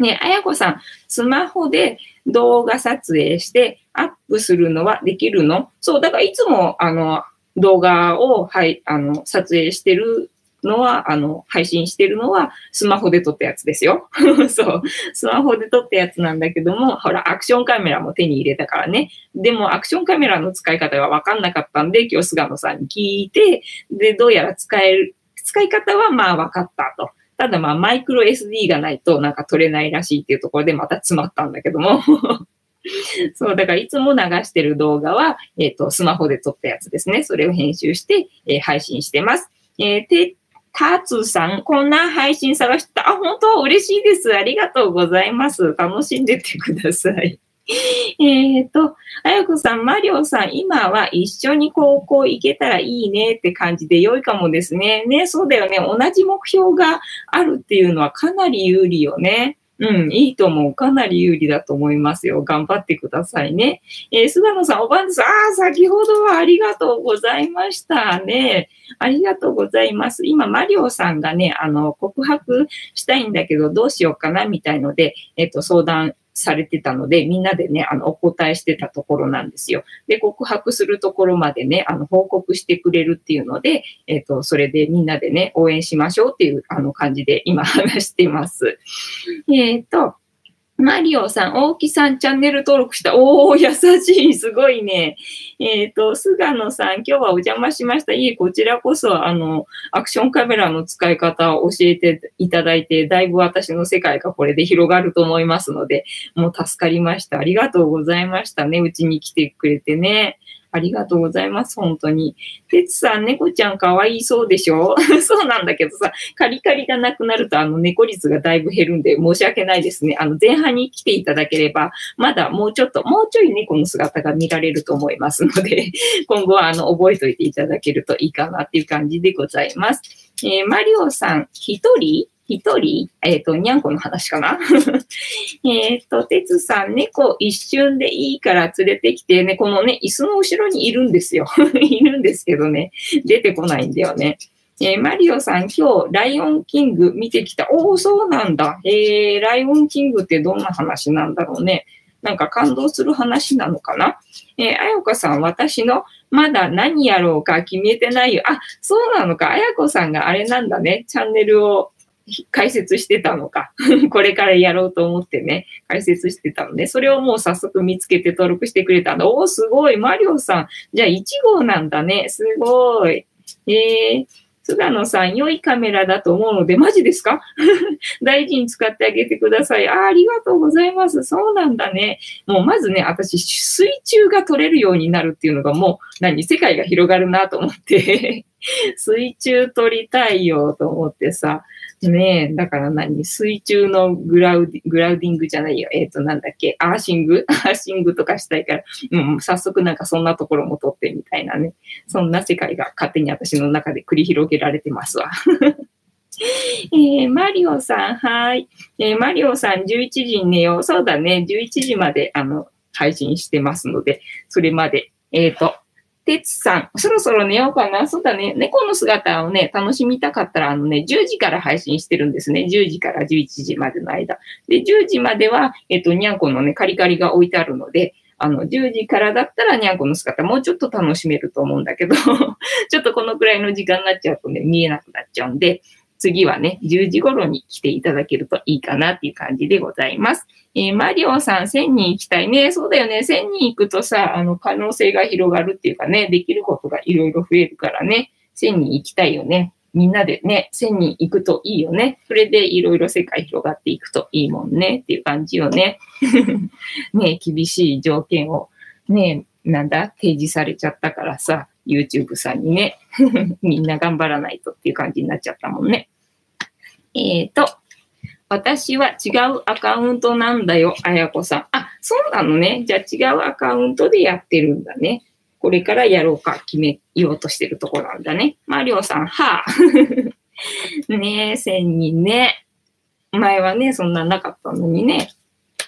ね、あやこさん、スマホで動画撮影してアップするのはできるの？そう、だからいつも、あの、動画を、はい、あの、撮影してるのは、あの、配信してるのは、スマホで撮ったやつですよ。そう。スマホで撮ったやつなんだけども、ほら、アクションカメラも手に入れたからね。でも、アクションカメラの使い方がわかんなかったんで、今日菅野さんに聞いて、で、どうやら使える、使い方はまあ分かったと。ただまあマイクロ SD がないとなんか撮れないらしいっていうところでまた詰まったんだけども そう、だからいつも流してる動画は、えっ、ー、と、スマホで撮ったやつですね。それを編集して、えー、配信してます。えー、て、タツさん、こんな配信探した。あ、本当嬉しいです。ありがとうございます。楽しんでてください。えっと、あやこさん、マリオさん、今は一緒に高校行けたらいいねって感じで良いかもですね。ね、そうだよね。同じ目標があるっていうのはかなり有利よね。うん、いいと思う。かなり有利だと思いますよ。頑張ってくださいね。えー、菅野さん、おばんです。ああ、先ほどはありがとうございましたね。ありがとうございます。今、マリオさんがね、あの、告白したいんだけど、どうしようかな、みたいので、えっ、と、相談されてたので、みんなでね、あの、お答えしてたところなんですよ。で、告白するところまでね、あの、報告してくれるっていうので、えっ、ー、と、それでみんなでね、応援しましょうっていう、あの、感じで今話してます。えっ、ー、と、マリオさん、大木さんチャンネル登録した。おー、優しい。すごいね。えっ、ー、と、菅野さん、今日はお邪魔しました。いえ、こちらこそ、あの、アクションカメラの使い方を教えていただいて、だいぶ私の世界がこれで広がると思いますので、もう助かりました。ありがとうございましたね。うちに来てくれてね。ありがとうございます、本当に。てつさん、猫ちゃんかわいそうでしょ？そうなんだけどさ、カリカリがなくなると、あの、猫率がだいぶ減るんで、申し訳ないですね。あの、前半に来ていただければ、まだもうちょっと、もうちょい猫の姿が見られると思いますので、今後は、あの、覚えておいていただけるといいかなっていう感じでございます。えー、マリオさん、一人？一人、えっ、ー、と、にゃんこの話かな？えっと、てつさん、猫一瞬でいいから連れてきてね、このね、椅子の後ろにいるんですよ。いるんですけどね、出てこないんだよね。えー、マリオさん、今日、ライオンキング見てきた。おお、そうなんだ。えー、ライオンキングってどんな話なんだろうね。なんか感動する話なのかな？えー、あやこさん、私のまだ何やろうか決めてないよ。あ、そうなのか。あやこさんがあれなんだね。チャンネルを解説してたのか。これからやろうと思ってね、解説してたので、それをもう早速見つけて登録してくれたの。おー、すごい。マリオさん。じゃあ1号なんだね。すごい。えー、菅野さん、良いカメラだと思うので、マジですか？大事に使ってあげてくださいあ。ありがとうございます。そうなんだね。もうまずね、私、水中が撮れるようになるっていうのがもう、何、世界が広がるなと思って 水中撮りたいよと思ってさ、ねえ、だから何？水中のグラウディグラウディングじゃないよ。えっ、ー、と、なんだっけ？アーシング？アーシングとかしたいから、うん、早速なんかそんなところも撮ってみたいなね。そんな世界が勝手に私の中で繰り広げられてますわ。えー、マリオさん、はい。えー、マリオさん、11時に寝よう。そうだね。11時まで、あの、配信してますので、それまで。えっ、ー、と、てつさん、そろそろ寝ようかな。そうだね。猫の姿をね、楽しみたかったら、あのね、10時から配信してるんですね。10時から11時までの間。で、10時までは、えっと、にゃんこのね、カリカリが置いてあるので、あの、10時からだったらにゃんこの姿もうちょっと楽しめると思うんだけど ちょっとこのくらいの時間になっちゃうとね、見えなくなっちゃうんで、次はね、10時頃に来ていただけるといいかなっていう感じでございます。えー、マリオさん1000人行きたいね。そうだよね。1000人行くとさ、あの、可能性が広がるっていうかね、できることがいろいろ増えるからね、1000人行きたいよね。みんなでね、1000人行くといいよね。それでいろいろ世界広がっていくといいもんねっていう感じよね。ね、厳しい条件をね、なんだ、提示されちゃったからさ、YouTube さんにね、みんな頑張らないとっていう感じになっちゃったもんね。えっ、ー、と、私は違うアカウントなんだよ、あやこさん。あ、そうなのね。じゃあ違うアカウントでやってるんだね。これからやろうか決めようとしてるところなんだね。マリオさん、はぁ。ねえ、1000人ね。前はね、そんななかったのにね。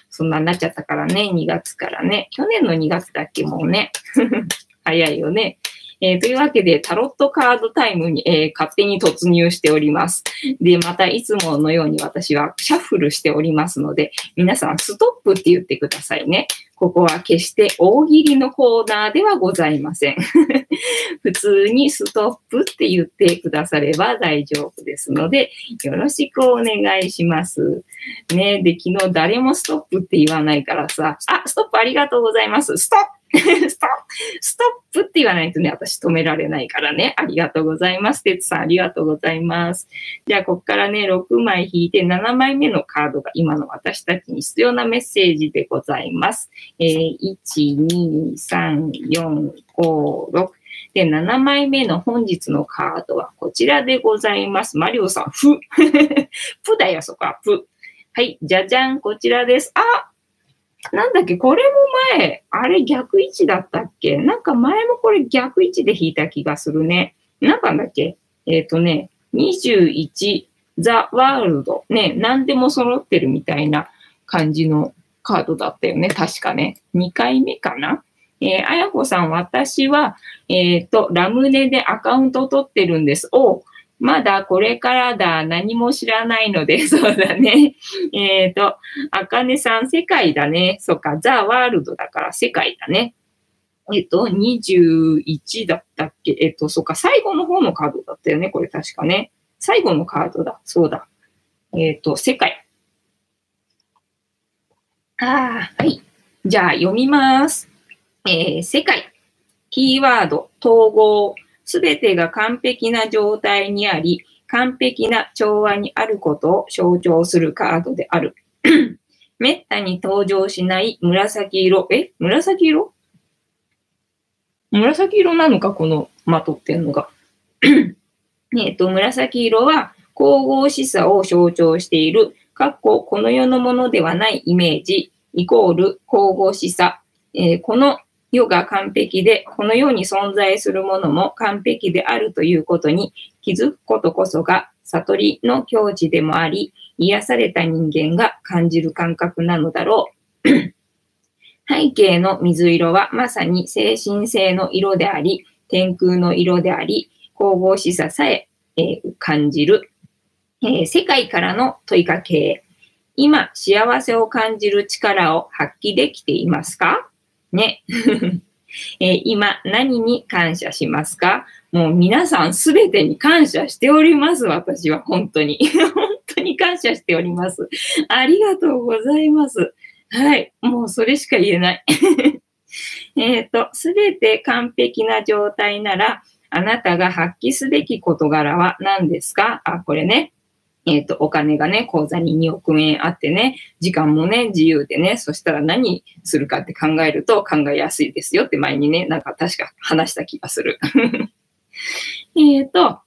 そんなになっちゃったからね、2月からね。去年の2月だっけ、もうね。早いよね。えー、というわけで、タロットカードタイムに、えー、勝手に突入しております。で、またいつものように私はシャッフルしておりますので、皆さんストップって言ってくださいね。ここは決して大喜利のコーナーではございません。普通にストップって言ってくだされば大丈夫ですので、よろしくお願いします。ねで、昨日誰もストップって言わないからさ、あ、ストップありがとうございます。ストップ ストップストップって言わないとね、私止められないからね。ありがとうございます。てつさん、ありがとうございます。じゃあ、ここからね、6枚引いて7枚目のカードが今の私たちに必要なメッセージでございます。えー、1、2、3、4、5、6。で、7枚目の本日のカードはこちらでございます。マリオさん、ふ。プだよ、そこは、プ。はい、じゃじゃん、こちらです。あなんだっけ、これも前、あれ逆位置だったっけ？なんか前もこれ逆位置で引いた気がするね。なんかだっけ？えっ、ー、とね、21ザ・ワールド。ね、何でも揃ってるみたいな感じのカードだったよね。確かね。2回目かな？えー、あやこさん、私は、えっ、ー、と、ラムネでアカウント取ってるんです。おまだこれからだ。何も知らないので、そうだね。えっ、ー、と、あかねさん、世界だね。そっか、ザ・ワールドだから世界だね。えっ、ー、と、21だったっけ？えっ、ー、と、そっか、最後の方のカードだったよね。これ確かね。最後のカードだ。そうだ。えっ、と、世界。ああ、はい。じゃあ、読みます。え世界。キーワード、統合。すべてが完璧な状態にあり、完璧な調和にあることを象徴するカードである。めったに登場しない紫色。え？紫色？紫色なのかこのまとってんのが。えっと、紫色は神々しさを象徴している、かっここの世のものではないイメージ、イコール神々しさ。えー、この世が完璧で、この世に存在するものも完璧であるということに気づくことこそが悟りの境地でもあり、癒された人間が感じる感覚なのだろう。背景の水色はまさに精神性の色であり、天空の色であり、神々しささええー、感じる、えー、世界からの問いかけ。今、幸せを感じる力を発揮できていますか？ね。えー、今何に感謝しますか？もう皆さんすべてに感謝しております。私は本当に。本当に感謝しております。ありがとうございます。はい。もうそれしか言えない。えっと、すべて完璧な状態なら、あなたが発揮すべき事柄は何ですか？あ、これね。えっ、ー、と、お金がね、口座に2億円あってね、時間もね、自由でね、そしたら何するかって考えると考えやすいですよって前にね、なんか確か話した気がする。えっと、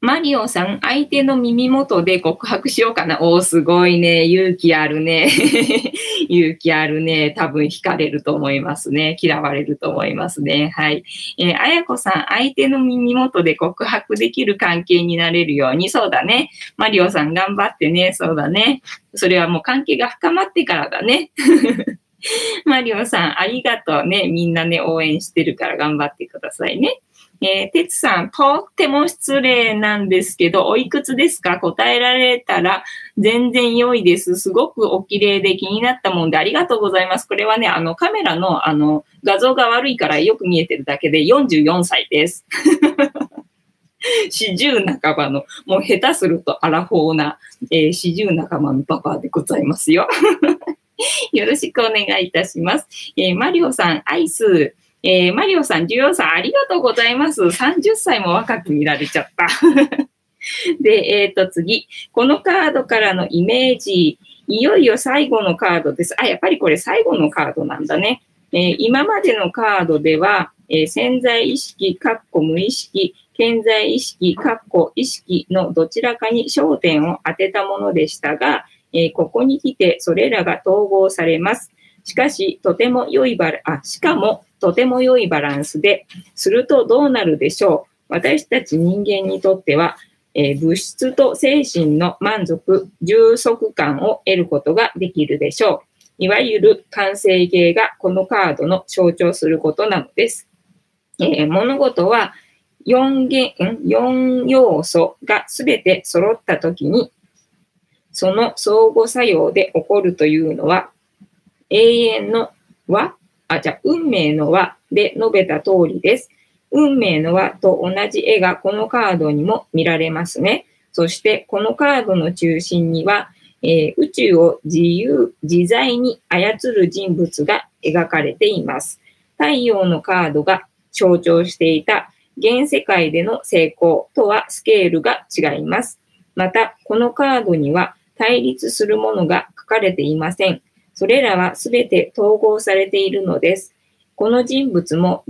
マリオさん、相手の耳元で告白しようかな。おー、すごいね。勇気あるね。勇気あるね。多分惹かれると思いますね。嫌われると思いますね。はい。えー、あやこさん、相手の耳元で告白できる関係になれるように、そうだね。マリオさん、頑張ってね。そうだね。それはもう関係が深まってからだね。マリオさん、ありがとうね。みんなね、応援してるから頑張ってくださいね。えー、てつさん、とっても失礼なんですけど、おいくつですか？答えられたら全然良いです。すごくお綺麗で気になったもんでありがとうございます。これはね、あの、カメラの、あの、画像が悪いからよく見えてるだけで44歳です。四十半ばの、もう下手するとアラフォーな、えー、四十半ばのパパでございますよ。よろしくお願いいたします。えー、マリオさん、アイス、えー、マリオさん、14歳ありがとうございます。30歳も若く見られちゃった。で、えっ、ー、と、次。このカードからのイメージ。いよいよ最後のカードです。あ、やっぱりこれ最後のカードなんだね。えー、今までのカードでは、えー、潜在意識、かっこ無意識、潜在意識、かっこ意識のどちらかに焦点を当てたものでしたが、えー、ここに来てそれらが統合されます。しかし、とても良いバラ、あ、しかも、とても良いバランスで、するとどうなるでしょう？私たち人間にとっては、えー、物質と精神の満足、充足感を得ることができるでしょう。いわゆる完成形がこのカードの象徴することなのです。えー、物事は 4, 元4要素がすべて揃ったときに、その相互作用で起こるというのは、永遠の和、あ、じゃ運命の和で述べた通りです。運命の輪と同じ絵がこのカードにも見られますね。そしてこのカードの中心には、えー、宇宙を自由自在に操る人物が描かれています。太陽のカードが象徴していた現世界での成功とはスケールが違います。また、このカードには対立するものが書かれていません。それらはすべて統合されているのです。この人物も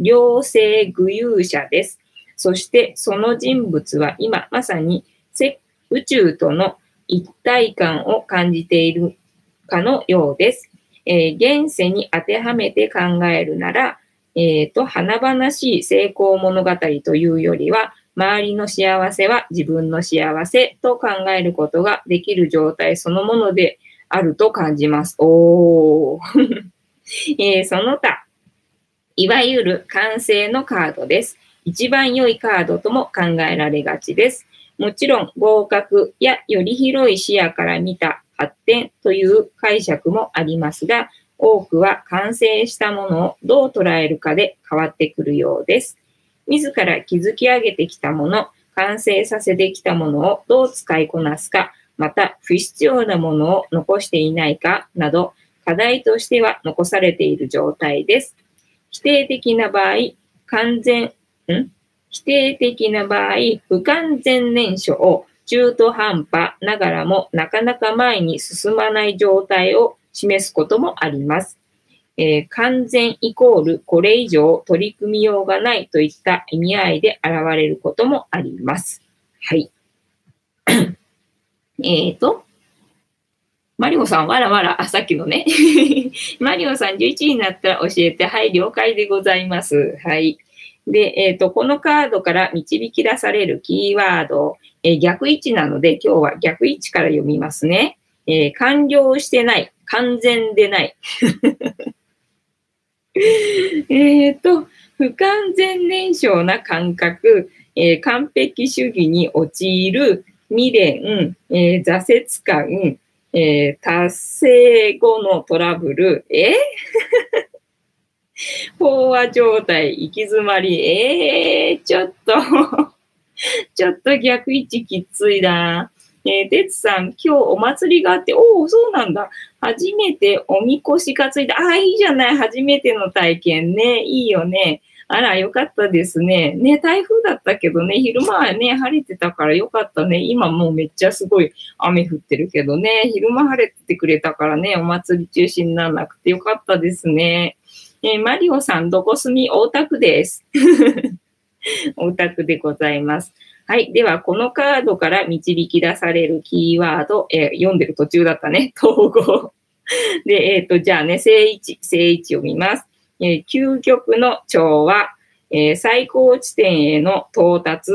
両性具有者です。そしてその人物は今まさに宇宙との一体感を感じているかのようです。えー、現世に当てはめて考えるなら、えっ、ー、と、華々しい成功物語というよりは、周りの幸せは自分の幸せと考えることができる状態そのものであると感じます。おー。えー、その他、いわゆる完成のカードです。一番良いカードとも考えられがちです。もちろん合格やより広い視野から見た発展という解釈もありますが、多くは完成したものをどう捉えるかで変わってくるようです。自ら築き上げてきたもの、完成させてきたものをどう使いこなすか、また不必要なものを残していないかなど、課題としては残されている状態です。否定的な場合、完全、ん？否定的な場合、不完全燃焼を、中途半端ながらもなかなか前に進まない状態を示すこともあります。えー、完全イコールこれ以上取り組みようがないといった意味合いで現れることもあります。はい。えっと、マリオさん、わらわら、あ、さっきのね。マリオさん、11になったら教えて、はい、了解でございます。はい。で、えっ、ー、と、このカードから導き出されるキーワード、えー、逆位置なので、今日は逆位置から読みますね。えー、完了してない、完全でない。えっと、不完全燃焼な感覚、え、完璧主義に陥る未練、えー、挫折感、えー、達成後のトラブル、え 飽和状態、行き詰まり、えー、ちょっと ちょっと逆位置きついな。えー、てつさん、今日お祭りがあって、おお、そうなんだ。初めておみこし担いだ。ああ、いいじゃない。初めての体験ね。いいよね。あら、よかったですね。ね、台風だったけどね、昼間はね、晴れてたからよかったね。今もうめっちゃすごい雨降ってるけどね、昼間晴れてくれたからね、お祭り中止にならなくてよかったですね。えー、マリオさん、どこ住み大田区です。大田区でございます。はい。では、このカードから導き出されるキーワード、えー、読んでる途中だったね。統合。で、えっ、ー、と、じゃあね、正位置、正位置を見ます。えー、究極の調和、えー、最高地点への到達、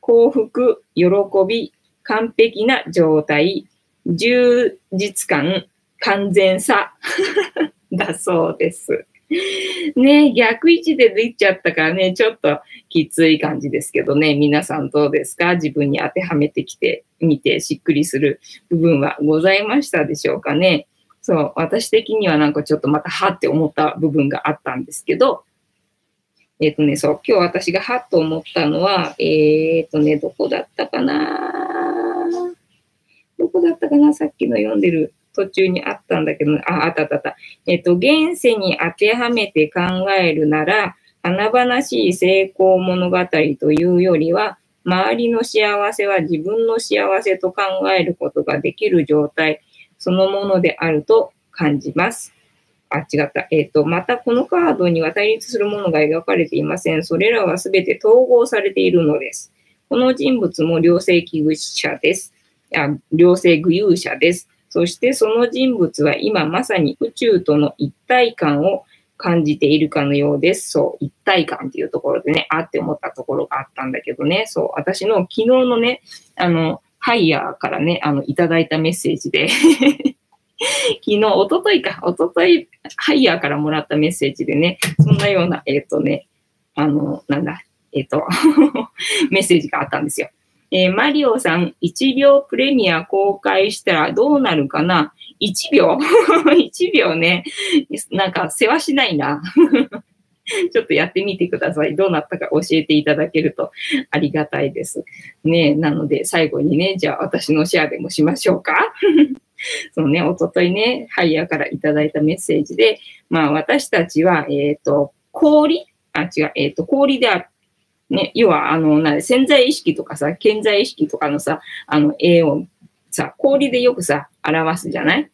幸福、喜び、完璧な状態、充実感、完全さ だそうです。ね逆位置で出ちゃったからね、ちょっときつい感じですけどね、皆さんどうですか？自分に当てはめてきてみてしっくりする部分はございましたでしょうかね？そう、私的にはなんかちょっとまたはって思った部分があったんですけど、えっ、ー、とね、そう、今日私がはっと思ったのは、えっ、ー、とね、どこだったかな？どこだったかな？さっきの読んでる途中にあったんだけど、あ、あったあったあった。えっ、ー、と、現世に当てはめて考えるなら、華々しい成功物語というよりは、周りの幸せは自分の幸せと考えることができる状態。そのものであると感じます。あ、違った。えっ、ー、と、またこのカードには対立するものが描かれていません。それらはすべて統合されているのです。この人物も両性器具者です。あ両性具有者です。そしてその人物は今まさに宇宙との一体感を感じているかのようです。そう、一体感っていうところでね、あって思ったところがあったんだけどね、そう、私の昨日のね、あの、ハイヤーからね、あの、いただいたメッセージで 昨日、おとといか、おととい、ハイヤーからもらったメッセージでね、そんなような、えっ、ー、とね、あの、なんだ、えっ、ー、とメッセージがあったんですよ。えー、マリオさん、1秒プレミア公開したらどうなるかな ?1 秒 ?1 秒ね。なんか、世話しないな。ちょっとやってみてください。どうなったか教えていただけるとありがたいです。ねなので、最後にね、じゃあ私のシェアでもしましょうか。そのね、おとといね、ハイヤーからいただいたメッセージで、まあ私たちは、えっ、ー、と、氷？あ、違う、えっ、ー、と、氷である。ね、要は、あの、な潜在意識とかさ、健在意識とかのさ、あの、絵をさ、氷でよくさ、表すじゃない？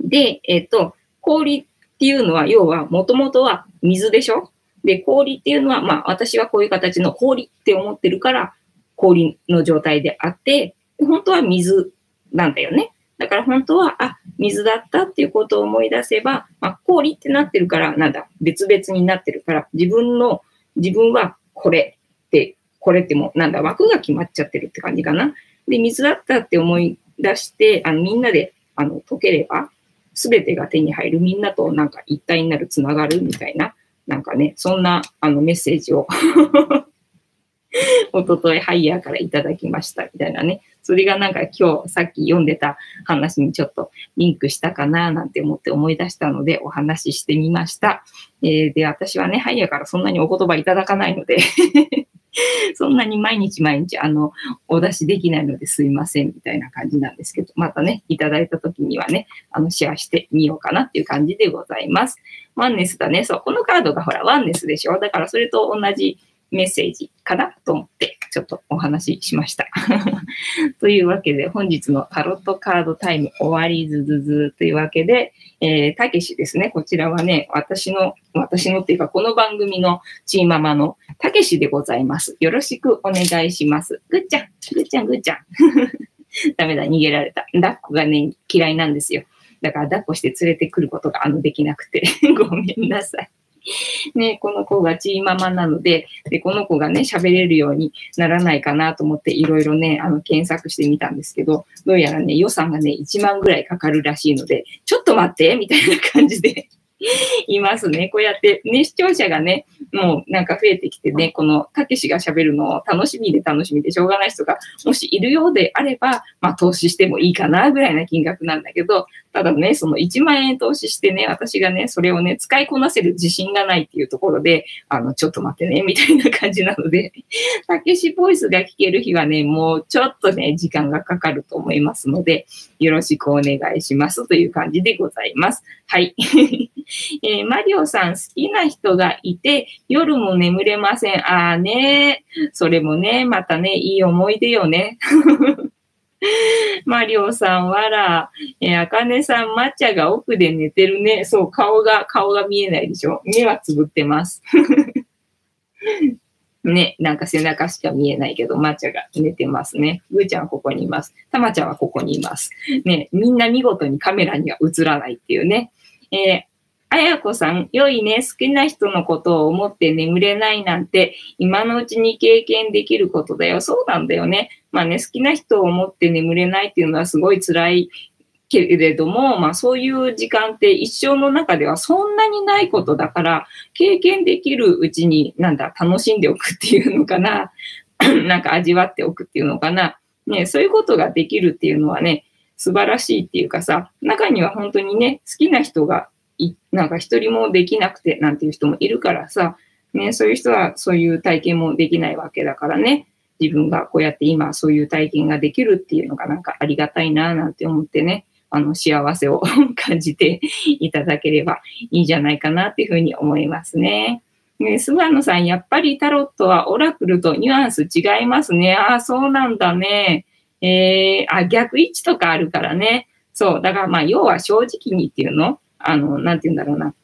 で、えっ、ー、と、氷っていうのは、要は、もともとは水でしょ？で、氷っていうのは、まあ、私はこういう形の氷って思ってるから、氷の状態であって、本当は水なんだよね。だから本当は、あ、水だったっていうことを思い出せば、まあ、氷ってなってるから、なんだ、別々になってるから、自分の、自分はこれって、これってもう、なんだ、枠が決まっちゃってるって感じかな。で、水だったって思い出して、あの、みんなで、あの、解ければ、すべてが手に入る、みんなとなんか一体になる、つながるみたいな、なんかね、そんな、あの、メッセージを おとといハイヤーからいただきました、みたいなね。それがなんか今日さっき読んでた話にちょっとリンクしたかななんて思って思い出したのでお話ししてみました。えー、で、私はね、ハイヤーからそんなにお言葉いただかないので そんなに毎日毎日、あの、お出しできないのですいません、みたいな感じなんですけど、またね、いただいた時にはね、あの、シェアしてみようかなっていう感じでございます。ワンネスだね。そう、このカードがほら、ワンネスでしょ？だからそれと同じメッセージかなと思って、ちょっとお話ししました。というわけで、本日のタロットカードタイム終わりずずずというわけで、え、たけしですね。こちらはね、私の、私のっていうか、この番組のチーママのたけしでございます。よろしくお願いします。ぐっちゃん、ぐっちゃん、ぐっちゃん。ダメだ、逃げられた。抱っこがね、嫌いなんですよ。だから抱っこして連れてくることがあのできなくて ごめんなさい。ね、この子がチーママなので、で、この子がね、喋れるようにならないかなと思って、いろいろね、あの、検索してみたんですけど、どうやらね、予算がね、1万ぐらいかかるらしいので、ちょっと待ってみたいな感じで。いますね。こうやってね、視聴者がね、もうなんか増えてきてね、このたけしが喋るのを楽しみで楽しみでしょうがない人がもしいるようであれば、まあ投資してもいいかなぐらいな金額なんだけど、ただね、その1万円投資してね、私がね、それをね、使いこなせる自信がないっていうところで、あの、ちょっと待ってね、みたいな感じなので、たけしボイスが聞ける日はね、もうちょっとね、時間がかかると思いますので、よろしくお願いしますという感じでございます。はい。えー、マリオさん好きな人がいて、夜も眠れません。ああね、それもね、またね、いい思い出よね。マリオさん、わら、えあかねさん、抹茶が奥で寝てるね。そう、顔が、顔が見えないでしょ。目はつぶってます。ね、なんか背中しか見えないけど、抹茶が寝てますね。ぐーちゃんはここにいます。たまちゃんはここにいます。ね、みんな見事にカメラには映らないっていうね。えーあやこさん、良いね。好きな人のことを思って眠れないなんて、今のうちに経験できることだよ。そうなんだよね。まあね、好きな人を思って眠れないっていうのはすごい辛いけれども、まあそういう時間って一生の中ではそんなにないことだから、経験できるうちに、なんだ、楽しんでおくっていうのかな。なんか味わっておくっていうのかな。ね、そういうことができるっていうのはね、素晴らしいっていうかさ、中には本当にね、好きな人がなんか一人もできなくてなんていう人もいるからさ、ね、そういう人はそういう体験もできないわけだからね、自分がこうやって今そういう体験ができるっていうのがなんかありがたいななんて思ってね、あの幸せを 感じていただければいいんじゃないかなっていうふうに思いますね。ね、菅野さん、やっぱりタロットはオラクルとニュアンス違いますね。ああ、そうなんだね。えー、あ、逆位置とかあるからね。そう。だからまあ、要は正直にっていうのあの、なんて言うんだろうな。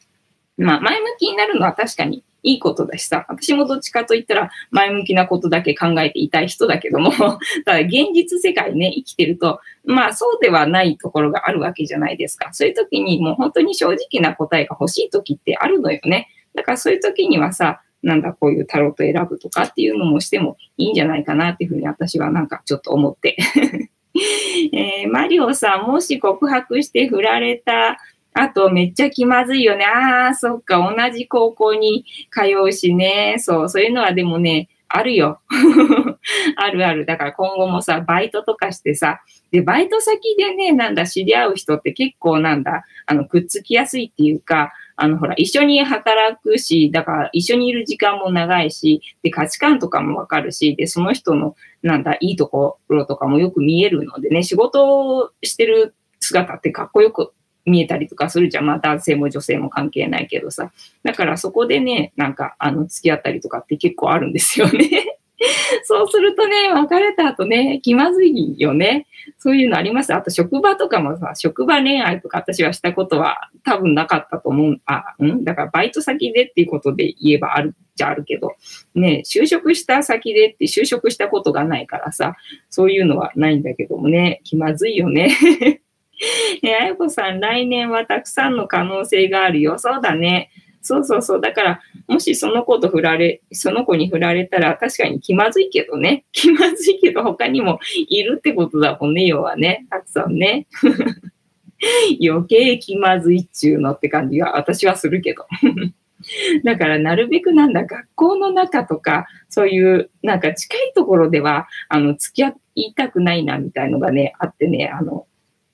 まあ、前向きになるのは確かにいいことだしさ、私もどっちかと言ったら前向きなことだけ考えていたい人だけども、ただ現実世界ね、生きてると、まあそうではないところがあるわけじゃないですか。そういう時にもう本当に正直な答えが欲しい時ってあるのよね。だからそういう時にはさ、なんだ、こういうタロット選ぶとかっていうのもしてもいいんじゃないかなっていうふうに私はなんかちょっと思って えー、マリオさん、もし告白して振られたあと、めっちゃ気まずいよね。ああ、そっか、同じ高校に通うしね。そう、そういうのはでもね、あるよ。あるある。だから今後もさ、バイトとかしてさ、で、バイト先でね、なんだ、知り合う人って結構なんだ、あの、くっつきやすいっていうか、あの、ほら、一緒に働くし、だから一緒にいる時間も長いし、で、価値観とかもわかるし、で、その人の、なんだ、いいところとかもよく見えるのでね、仕事をしてる姿ってかっこよく見えたりとかするじゃん。まあ男性も女性も関係ないけどさ。だからそこでね、なんか、あの、付き合ったりとかって結構あるんですよね。そうするとね、別れた後ね、気まずいよね。そういうのあります。あと職場とかもさ、職場恋愛とか私はしたことは多分なかったと思う。あ、うん？だからバイト先でっていうことで言えばあるじゃあるけど、ね、就職した先でって就職したことがないからさ、そういうのはないんだけどもね、気まずいよね。え あやこさん、来年はたくさんの可能性があるよ。そうだね。そうそうそう。だから、もしその子と振られ、その子に振られたら確かに気まずいけどね。気まずいけど他にもいるってことだもんね、要はね。たくさんね。余計気まずいっちゅうのって感じが私はするけど。だからなるべくなんだ、学校の中とか、そういうなんか近いところでは、あの、付き合いたくないなみたいのがね、あってね、あの、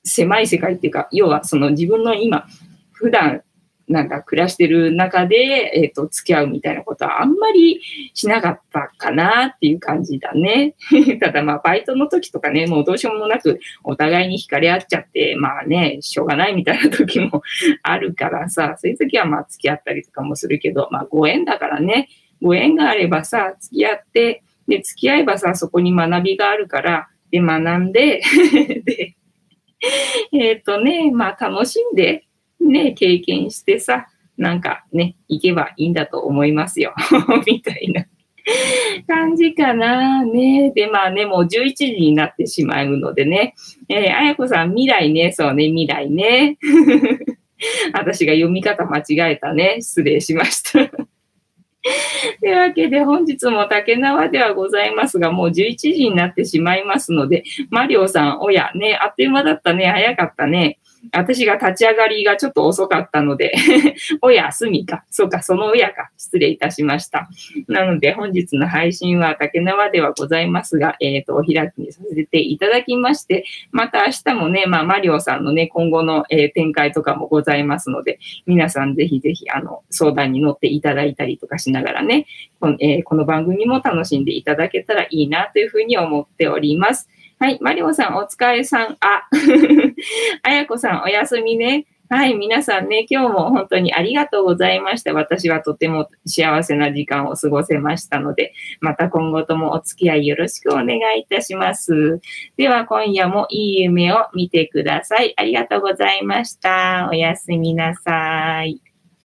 狭い世界っていうか、要はその自分の今、普段なんか暮らしてる中で、えっ、ー、と、付き合うみたいなことはあんまりしなかったかなっていう感じだね。ただまあ、バイトの時とかね、もうどうしようもなくお互いに惹かれ合っちゃって、まあね、しょうがないみたいな時も あるからさ、そういう時はまあ付き合ったりとかもするけど、まあご縁だからね、ご縁があればさ、付き合って、で、付き合えばさ、そこに学びがあるから、で、学んで で、えっとね、まあ楽しんで、ね、経験してさ、なんかね、行けばいいんだと思いますよ。みたいな感じかな。ね。で、まあね、もう11時になってしまうのでね。えー、あやこさん、未来ね。そうね、未来ね。私が読み方間違えたね。失礼しました というわけで本日も竹縄ではございますが、もう11時になってしまいますので、マリオさん、おや、ね、あっという間だったね、早かったね。私が立ち上がりがちょっと遅かったので おやすみか。そうか、その親か。失礼いたしました。なので、本日の配信は竹縄ではございますが、えっ、ー、と、お開きにさせていただきまして、また明日もね、まあ、マリオさんのね、今後の、えー、展開とかもございますので、皆さんぜひぜひ、あの、相談に乗っていただいたりとかしながらね、この,、えー、この番組も楽しんでいただけたらいいなというふうに思っております。はい、マリオさんお疲れさん。あ、あやこさんおやすみね。はい、皆さんね、今日も本当にありがとうございました。私はとても幸せな時間を過ごせましたので、また今後ともお付き合いよろしくお願いいたします。では今夜もいい夢を見てください。ありがとうございました。おやすみなさい。